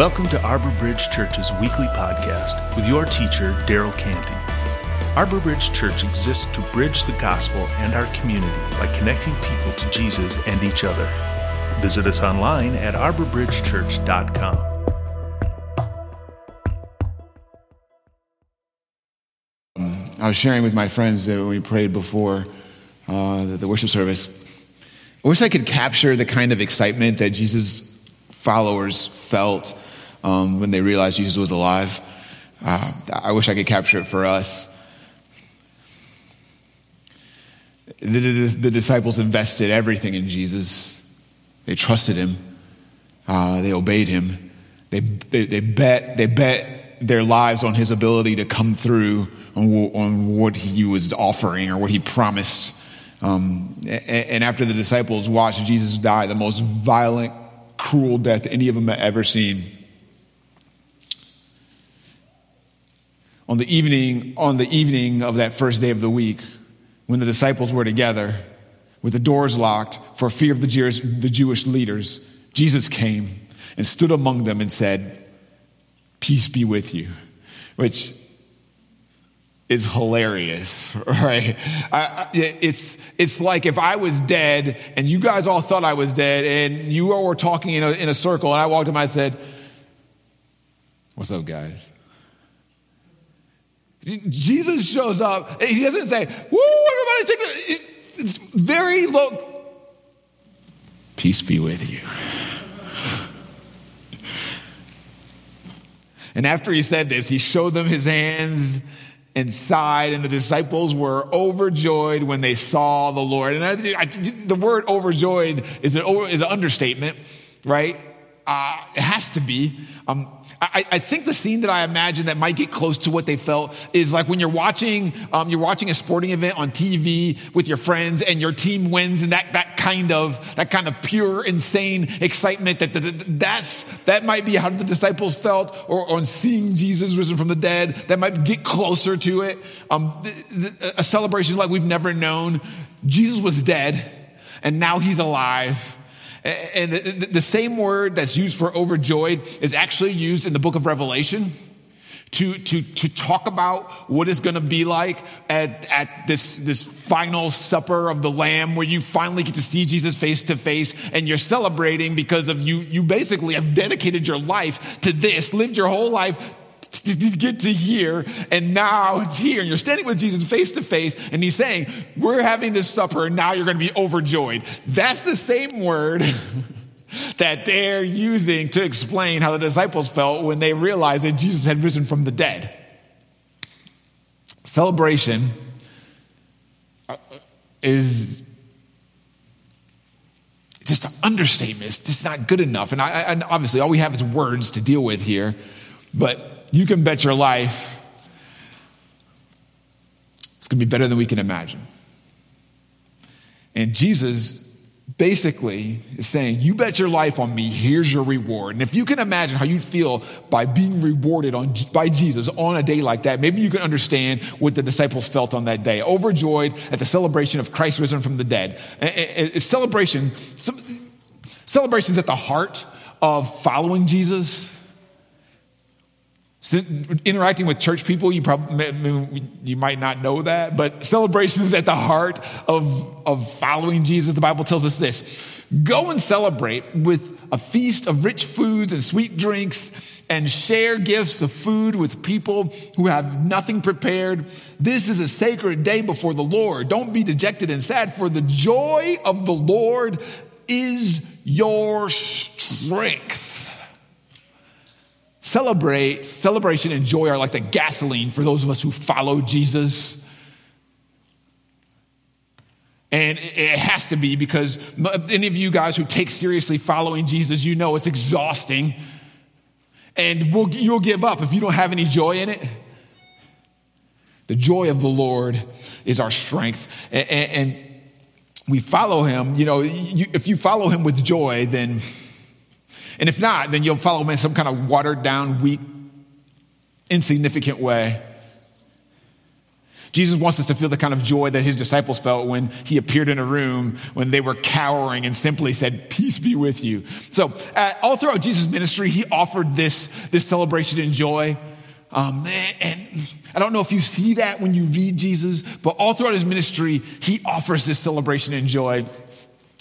Welcome to Arbor Bridge Church's weekly podcast with your teacher, Daryl Canty. Arbor Bridge Church exists to bridge the gospel and our community by connecting people to Jesus and each other. Visit us online at arborbridgechurch.com. I was sharing with my friends that we prayed before uh, the worship service, I wish I could capture the kind of excitement that Jesus' followers felt um, when they realized Jesus was alive. Uh, I wish I could capture it for us. The, the, the disciples invested everything in Jesus. They trusted him. Uh, they obeyed him. They, they, they, bet, they bet their lives on his ability to come through on, on what he was offering or what he promised. Um, and, and after the disciples watched Jesus die, the most violent, cruel death any of them had ever seen, on the evening, on the evening of that first day of the week, when the disciples were together with the doors locked for fear of the Jewish, the Jewish leaders, Jesus came and stood among them and said, Peace be with you, which is hilarious, right? I, it's, it's like if I was dead and you guys all thought I was dead and you all were talking in a, in a circle and I walked up and I said, What's up, guys? Jesus shows up. He doesn't say, Woo, everybody take it. It's very low. Peace be with you. And after he said this, he showed them his hands and side, and the disciples were overjoyed when they saw the Lord. And I, I, the word overjoyed is an, is an understatement, right? Uh, it has to be. Um, I, I, think the scene that I imagine that might get close to what they felt is like when you're watching, um, you're watching a sporting event on TV with your friends and your team wins and that, that kind of, that kind of pure, insane excitement that, that, that's, that might be how the disciples felt or on seeing Jesus risen from the dead. That might get closer to it. Um, a celebration like we've never known. Jesus was dead and now he's alive and the, same word that's used for overjoyed is actually used in the book of Revelation to, to, to talk about what it's going to be like at, at this, this final supper of the Lamb where you finally get to see Jesus face to face and you're celebrating because of you, you basically have dedicated your life to this, lived your whole life to get to here, and now it's here. And you're standing with Jesus face to face, and he's saying, We're having this supper, and now you're going to be overjoyed. That's the same word that they're using to explain how the disciples felt when they realized that Jesus had risen from the dead. Celebration uh, is just an understatement. It's just not good enough. And, I, and obviously, all we have is words to deal with here. But you can bet your life it's going to be better than we can imagine. And Jesus basically is saying, You bet your life on me, here's your reward. And if you can imagine how you'd feel by being rewarded on, by Jesus on a day like that, maybe you can understand what the disciples felt on that day, overjoyed at the celebration of Christ risen from the dead. celebration, celebration is at the heart of following Jesus. So interacting with church people, you probably you might not know that, but celebration is at the heart of, of following Jesus. The Bible tells us this: go and celebrate with a feast of rich foods and sweet drinks, and share gifts of food with people who have nothing prepared. This is a sacred day before the Lord. Don't be dejected and sad, for the joy of the Lord is your strength. Celebrate, celebration and joy are like the gasoline for those of us who follow Jesus. And it has to be because any of you guys who take seriously following Jesus, you know it's exhausting. And we'll, you'll give up if you don't have any joy in it. The joy of the Lord is our strength. And, and we follow him. You know, you, if you follow him with joy, then and if not, then you'll follow him in some kind of watered down, weak, insignificant way. Jesus wants us to feel the kind of joy that his disciples felt when he appeared in a room when they were cowering and simply said, Peace be with you. So, uh, all throughout Jesus' ministry, he offered this, this celebration and joy. Um, and I don't know if you see that when you read Jesus, but all throughout his ministry, he offers this celebration and joy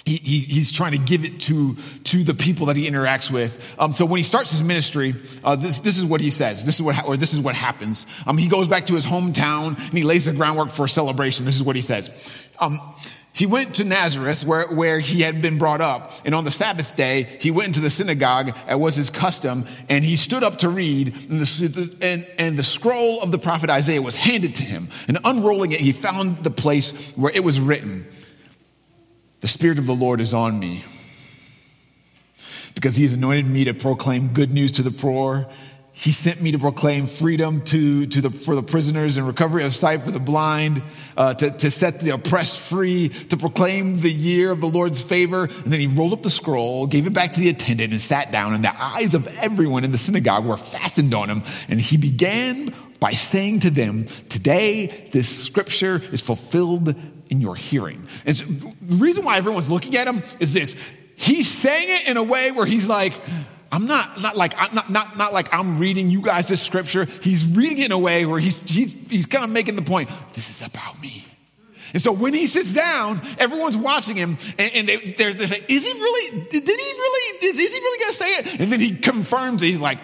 he, he, he's trying to give it to, to the people that he interacts with. Um, so when he starts his ministry, uh, this, this is what he says. This is what, or this is what happens. Um, he goes back to his hometown and he lays the groundwork for a celebration. This is what he says. Um, he went to Nazareth where, where he had been brought up. And on the Sabbath day, he went into the synagogue, as was his custom, and he stood up to read. And the, and, and the scroll of the prophet Isaiah was handed to him. And unrolling it, he found the place where it was written. The Spirit of the Lord is on me because He has anointed me to proclaim good news to the poor. He sent me to proclaim freedom to, to the, for the prisoners and recovery of sight for the blind, uh, to, to set the oppressed free, to proclaim the year of the Lord's favor. And then he rolled up the scroll, gave it back to the attendant, and sat down. And the eyes of everyone in the synagogue were fastened on him. And he began by saying to them, Today this scripture is fulfilled in your hearing. And so the reason why everyone's looking at him is this. He's saying it in a way where he's like, I'm not, not like I'm not, not, not like I'm reading you guys this scripture. He's reading it in a way where he's he's he's kind of making the point, this is about me. And so when he sits down, everyone's watching him, and, and they, they're, they're saying, "Is he really? Did he really? Is, is he really going to say it?" And then he confirms it. He's like,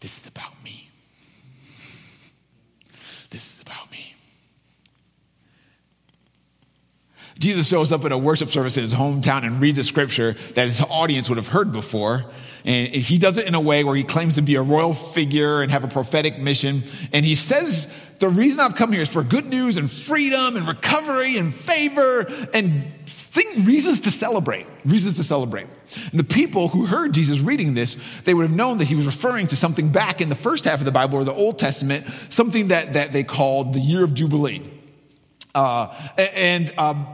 "This is about me. This is about me." Jesus shows up at a worship service in his hometown and reads a scripture that his audience would have heard before. And he does it in a way where he claims to be a royal figure and have a prophetic mission. And he says, The reason I've come here is for good news and freedom and recovery and favor and thing, reasons to celebrate. Reasons to celebrate. And the people who heard Jesus reading this, they would have known that he was referring to something back in the first half of the Bible or the Old Testament, something that, that they called the year of Jubilee. Uh, and um,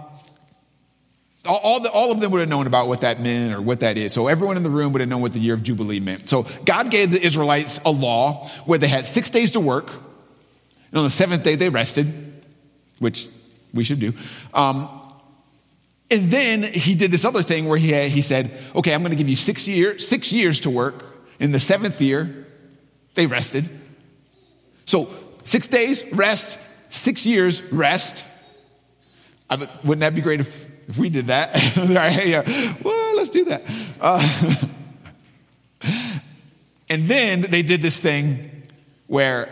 all, the, all, of them would have known about what that meant or what that is. So everyone in the room would have known what the year of Jubilee meant. So God gave the Israelites a law where they had six days to work. And on the seventh day, they rested, which we should do. Um, and then he did this other thing where he, he said, okay, I'm going to give you six, year, six years to work. In the seventh year, they rested. So six days, rest, six years, rest. I, wouldn't that be great if if we did that, well, let's do that. Uh, and then they did this thing where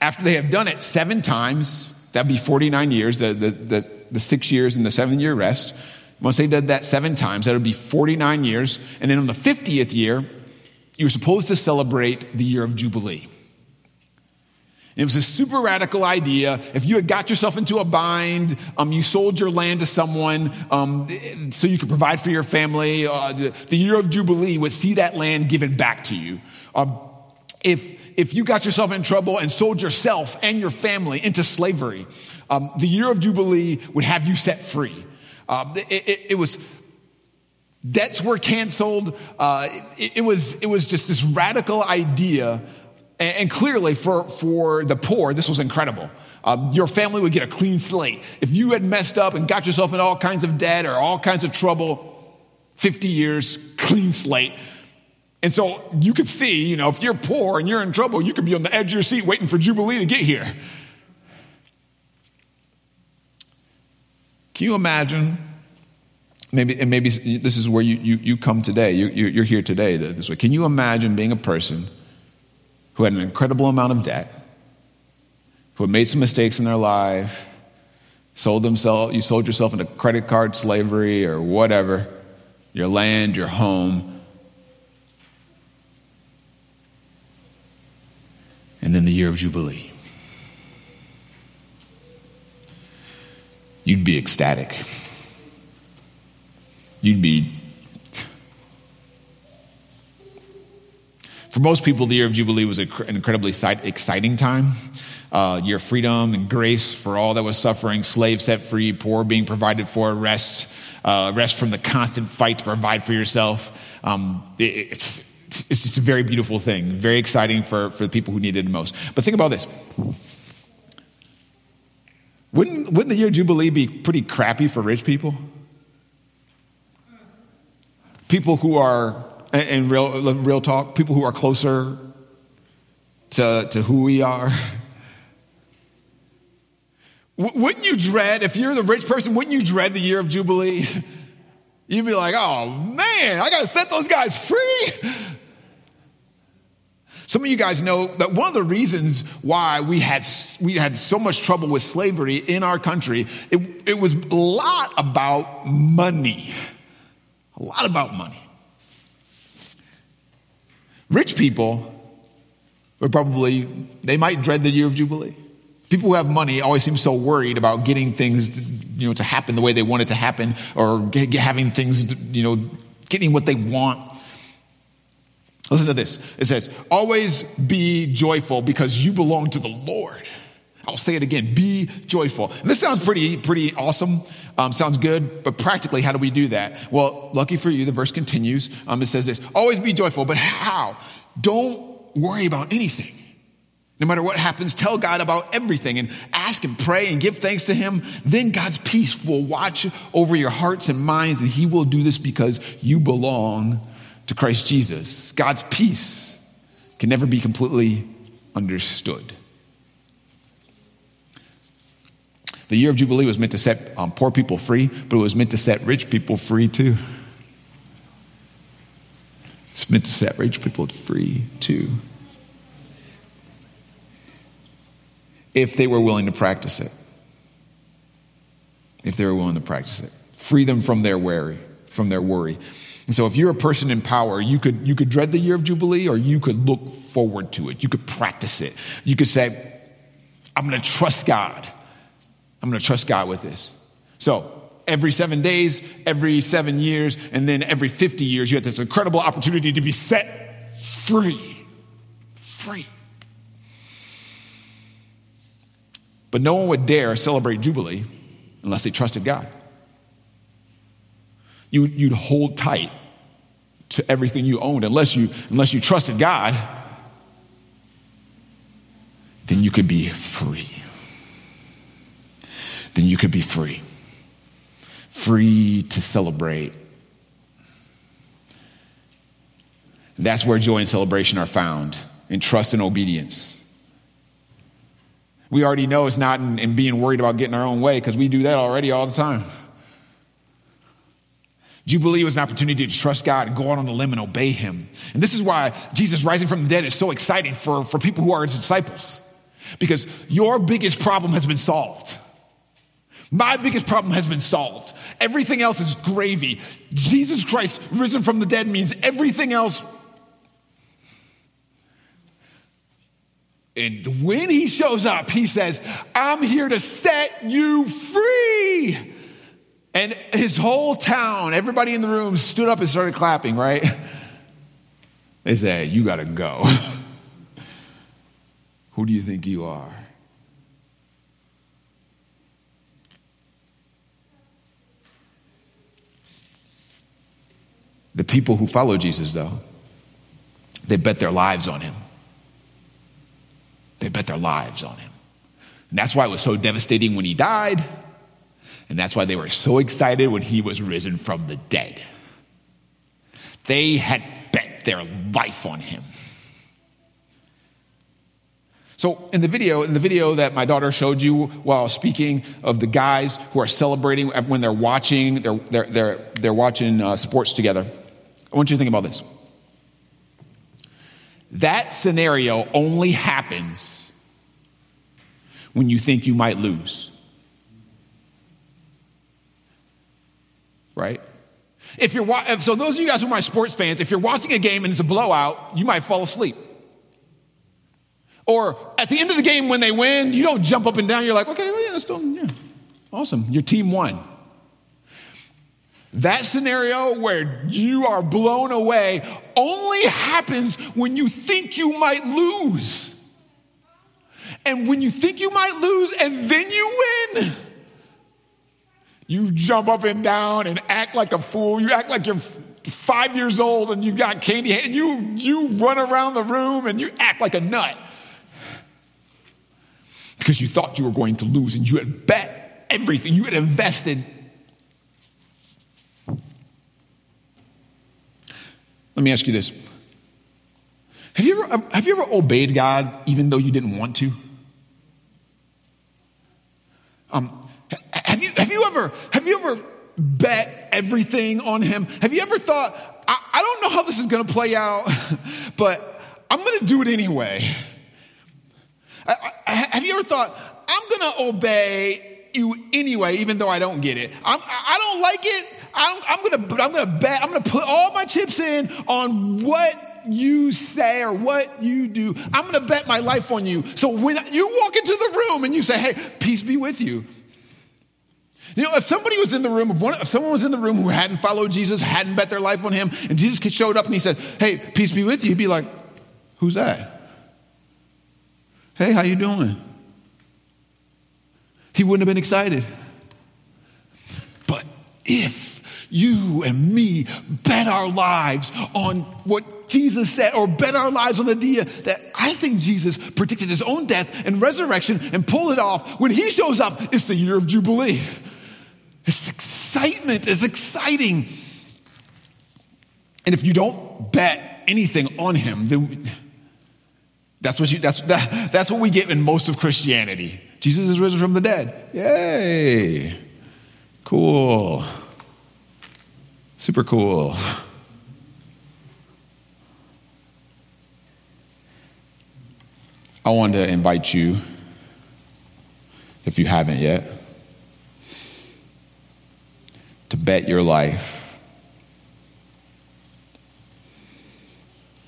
after they have done it seven times, that'd be 49 years, the, the, the, the six years and the seven year rest. Once they did that seven times, that would be 49 years. And then on the 50th year, you're supposed to celebrate the year of Jubilee. It was a super radical idea. If you had got yourself into a bind, um, you sold your land to someone um, so you could provide for your family, uh, the, year of Jubilee would see that land given back to you. Um, if, if you got yourself in trouble and sold yourself and your family into slavery, um, the year of Jubilee would have you set free. Uh, it, it, it was debts were canceled. Uh, it, it, was, it was just this radical idea and, clearly, for, for the poor, this was incredible. Uh, your family would get a clean slate. If you had messed up and got yourself in all kinds of debt or all kinds of trouble, 50 years, clean slate. And so you could see, you know, if you're poor and you're in trouble, you could be on the edge of your seat waiting for Jubilee to get here. Can you imagine? Maybe, and maybe this is where you, you, you come today. You, you're here today this way. Can you imagine being a person who had an incredible amount of debt, who had made some mistakes in their life, sold themselves, you sold yourself into credit card slavery or whatever, your land, your home. And then the year of Jubilee. You'd be ecstatic. You'd be For most people, the year of Jubilee was an incredibly exciting time. Uh, year of freedom and grace for all that was suffering, slaves set free, poor being provided for, rest, uh, rest from the constant fight to provide for yourself. Um, it, it's, it's just a very beautiful thing, very exciting for, for the people who needed it most. But think about this Wouldn't, wouldn't the year Jubilee be pretty crappy for rich people? People who are, in real, real talk, people who are closer to, to who we are. Wouldn't you dread, if you're the rich person, wouldn't you dread the year of Jubilee? You'd be like, oh man, I gotta set those guys free. Some of you guys know that one of the reasons why we had, we had so much trouble with slavery in our country, it, it was a lot about money. A lot about money. Rich people would probably, they might dread the year of Jubilee. People who have money always seem so worried about getting things, you know, to happen the way they want it to happen, or having things, you know, getting what they want. Listen to this. It says, "Always be joyful because you belong to the Lord." I'll say it again. Be joyful. And this sounds pretty, pretty awesome. Um, sounds good, but practically, how do we do that? Well, lucky for you, the verse continues. Um, it says this: "Always be joyful." But how? Don't worry about anything. No matter what happens, tell God about everything and ask and pray and give thanks to Him. Then God's peace will watch over your hearts and minds, and He will do this because you belong to Christ Jesus. God's peace can never be completely understood. The year of Jubilee was meant to set um, poor people free, but it was meant to set rich people free too. It's meant to set rich people free too. if they were willing to practice it. If they were willing to practice it. Free them from their worry, from their worry. And so if you're a person in power, you could, you could dread the year of Jubilee or you could look forward to it. You could practice it. You could say, I'm going to trust God. I'm going to trust God with this. So every seven days, every seven years, and then every 50 years, you have this incredible opportunity to be set free. Free. But no one would dare celebrate Jubilee unless they trusted God. You, would hold tight to everything you owned unless you, unless you trusted God, then you could be free. Then you could be free. Free to celebrate. That's where joy and celebration are found in trust and obedience. We already know it's not in, in being worried about getting our own way because we do that already all the time. Jubilee was an opportunity to trust God and go out on the limb and obey Him. And this is why Jesus rising from the dead is so exciting for, for people who are His disciples. Because your biggest problem has been solved. My biggest problem has been solved. Everything else is gravy. Jesus Christ risen from the dead means everything else And when he shows up, he says, I'm here to set you free. And his whole town, everybody in the room stood up and started clapping, right? They said, You got to go. Who do you think you are? The people who follow Jesus, though, they bet their lives on him. They bet their lives on him. And that's why it was so devastating when he died. And that's why they were so excited when he was risen from the dead. They had bet their life on him. So in the video, in the video that my daughter showed you while speaking of the guys who are celebrating when they're watching, they're, they're, they're, they're watching uh, sports together. I want you to think about this. That scenario only happens when you think you might lose. Right? If you're so those of you guys who are my sports fans, if you're watching a game and it's a blowout, you might fall asleep. Or at the end of the game when they win, you don't jump up and down. You're like, okay, well, yeah, still, yeah, awesome. Your team won. That scenario where you are blown away only happens when you think you might lose. And when you think you might lose and then you win, you jump up and down and act like a fool. You act like you're five years old and you got candy and you, you run around the room and you act like a nut. because you thought you were going to lose and you had bet everything, you had invested. Let me ask you this. Have you ever, have you ever obeyed God even though you didn't want to? Um, have you, have you ever, have you ever bet everything on him? Have you ever thought, I, I don't know how this is going to play out, but I'm going to do it anyway? I, I, have you ever thought, I'm going to obey you anyway, even though I don't get it? I'm, I don't like it. I'm, I'm to, I'm to bet, I'm to put all my chips in on what you say or what you do. I'm to bet my life on you. So when you walk into the room and you say, hey, peace be with you. You know, if somebody was in the room, if, one, if someone was in the room who hadn't followed Jesus, hadn't bet their life on him, and Jesus showed up and he said, hey, peace be with you, he'd be like, who's that? Hey, how you doing? He wouldn't have been excited. But if you and me bet our lives on what Jesus said, or bet our lives on the idea that I think Jesus predicted his own death and resurrection and pulled it off, when he shows up, it's the year of Jubilee. It's excitement, it's exciting. And if you don't bet anything on him, then that's what, you, that's, that, that's what we get in most of Christianity. Jesus is risen from the dead. Yay. Cool. Super cool. I want to invite you, if you haven't yet, to bet your life.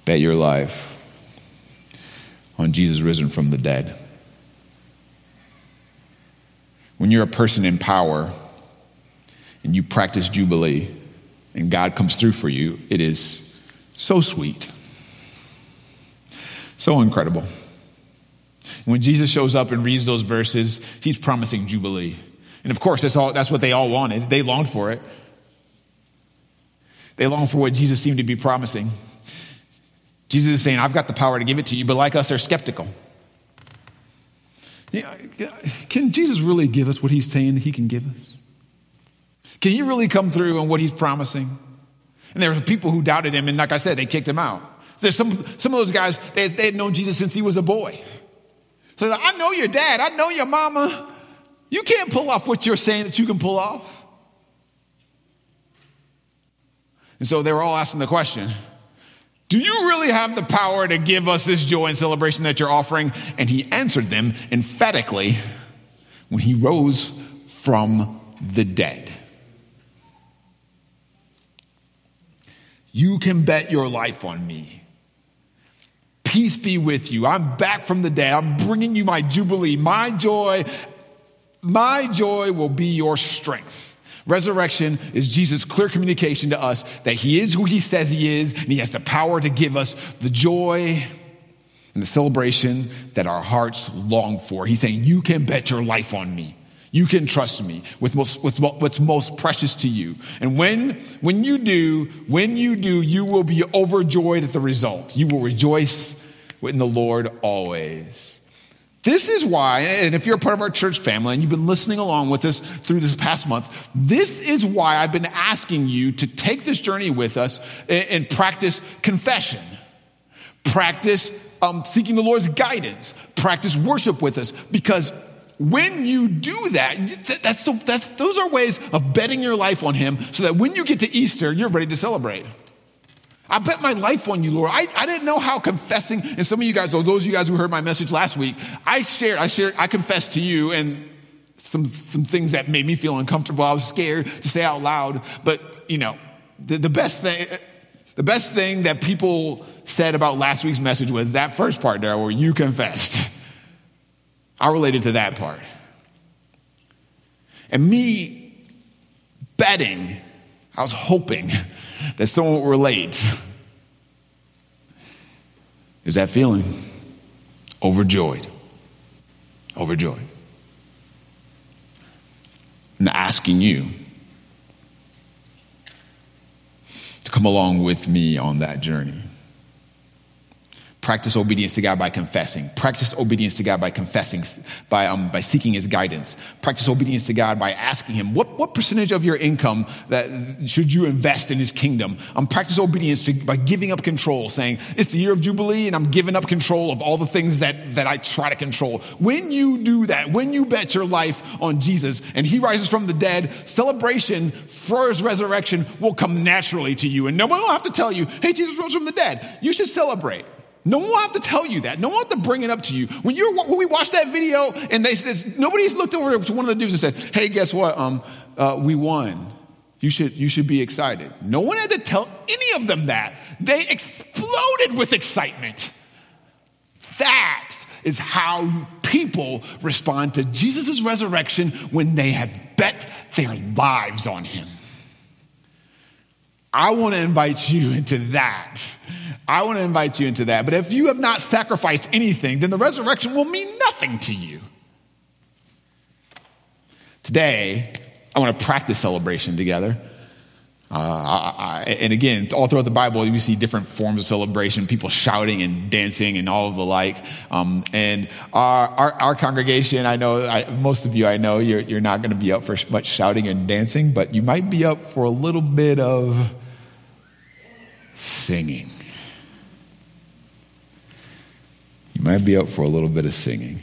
Bet your life on Jesus risen from the dead. When you're a person in power and you practice Jubilee and God comes through for you, it is so sweet, so incredible. When Jesus shows up and reads those verses, he's promising Jubilee. And of course, that's, all, that's what they all wanted. They longed for it. They longed for what Jesus seemed to be promising. Jesus is saying, I've got the power to give it to you, but like us, they're skeptical. Can Jesus really give us what he's saying that he can give us? Can you really come through on what he's promising? And there were people who doubted him, and like I said, they kicked him out. There's some, some of those guys, they, they had known Jesus since he was a boy. So like, I know your dad, I know your mama, you can't pull off what you're saying that you can pull off. And so they were all asking the question Do you really have the power to give us this joy and celebration that you're offering? And he answered them emphatically when he rose from the dead. You can bet your life on me. Peace be with you. I'm back from the dead. I'm bringing you my jubilee, my joy my joy will be your strength. Resurrection is Jesus' clear communication to us that he is who he says he is, and he has the power to give us the joy and the celebration that our hearts long for. He's saying, You can bet your life on me. You can trust me with, most, with what's most precious to you. And when, when you do, when you do, you will be overjoyed at the result. You will rejoice in the Lord always. This is why, and if you're a part of our church family and you've been listening along with us through this past month, this is why I've been asking you to take this journey with us and, practice confession, practice um, seeking the Lord's guidance, practice worship with us, because when you do that, that's the, that's, those are ways of betting your life on Him so that when you get to Easter, you're ready to celebrate. I bet my life on you, Lord. I, I didn't know how confessing, and some of you guys, those of you guys who heard my message last week, I shared, I shared, I confessed to you and some, some things that made me feel uncomfortable. I was scared to say out loud, but you know, the, the best thing, the best thing that people said about last week's message was that first part there where you confessed. I related to that part. And me betting, I was hoping that someone will relate is that feeling overjoyed. Overjoyed. And asking you to come along with me on that journey. Practice obedience to God by confessing. Practice obedience to God by confessing, by, um, by seeking his guidance. Practice obedience to God by asking him, what, what percentage of your income that should you invest in his kingdom? Um, practice obedience to, by giving up control, saying, it's the year of Jubilee and I'm giving up control of all the things that, that I try to control. When you do that, when you bet your life on Jesus and he rises from the dead, celebration for his resurrection will come naturally to you. And no one will have to tell you, hey, Jesus rose from the dead. You should celebrate. No one will have to tell you that. No one will have to bring it up to you. When, you when we watched that video and they said, nobody's looked over to one of the dudes and said, hey, guess what? Um, uh, we won. You should, you should be excited. No one had to tell any of them that. They exploded with excitement. That is how people respond to Jesus' resurrection when they have bet their lives on him. I want to invite you into that. I want to invite you into that. But if you have not sacrificed anything, then the resurrection will mean nothing to you. Today, I want to practice celebration together. Uh, I, I, and again, all throughout the Bible, you see different forms of celebration, people shouting and dancing and all of the like. Um, and our, our, our, congregation, I know, I, most of you I know, you're, you're not going to be up for much shouting and dancing, but you might be up for a little bit of singing. You might be up for a little bit of singing.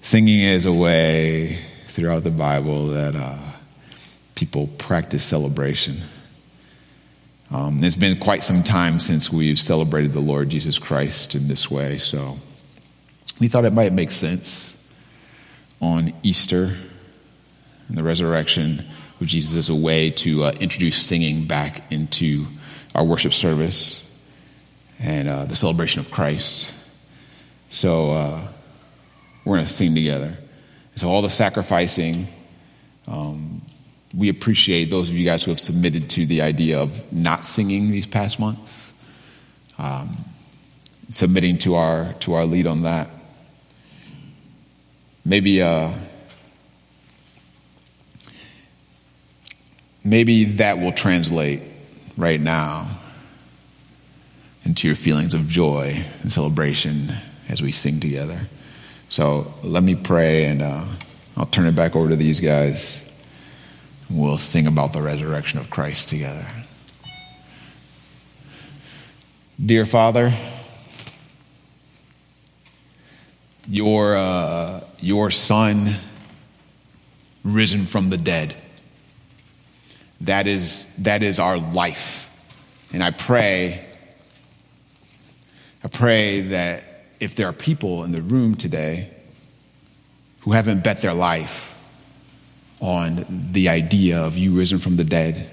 Singing is a way throughout the Bible that uh, people practice celebration. Um, it's been quite some time since we've celebrated the Lord Jesus Christ in this way, so we thought it might make sense on Easter and the resurrection of Jesus as a way to uh, introduce singing back into our worship service and uh, the celebration of Christ. So uh, we're going to sing together. So all the sacrificing, um, we appreciate those of you guys who have submitted to the idea of not singing these past months, um, submitting to our to our lead on that. Maybe. Uh, maybe that will translate right now into your feelings of joy and celebration as we sing together. So let me pray and uh, I'll turn it back over to these guys. We'll sing about the resurrection of Christ together. Dear Father, your, uh, your Son risen from the dead. That is, that is our life. And I pray I pray that if there are people in the room today who haven't bet their life on the idea of you risen from the dead,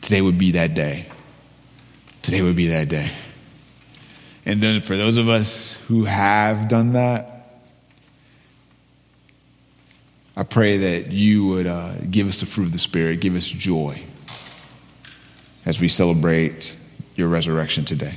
today would be that day. Today would be that day. And then for those of us who have done that, I pray that you would uh, give us the fruit of the Spirit, give us joy as we celebrate your resurrection today.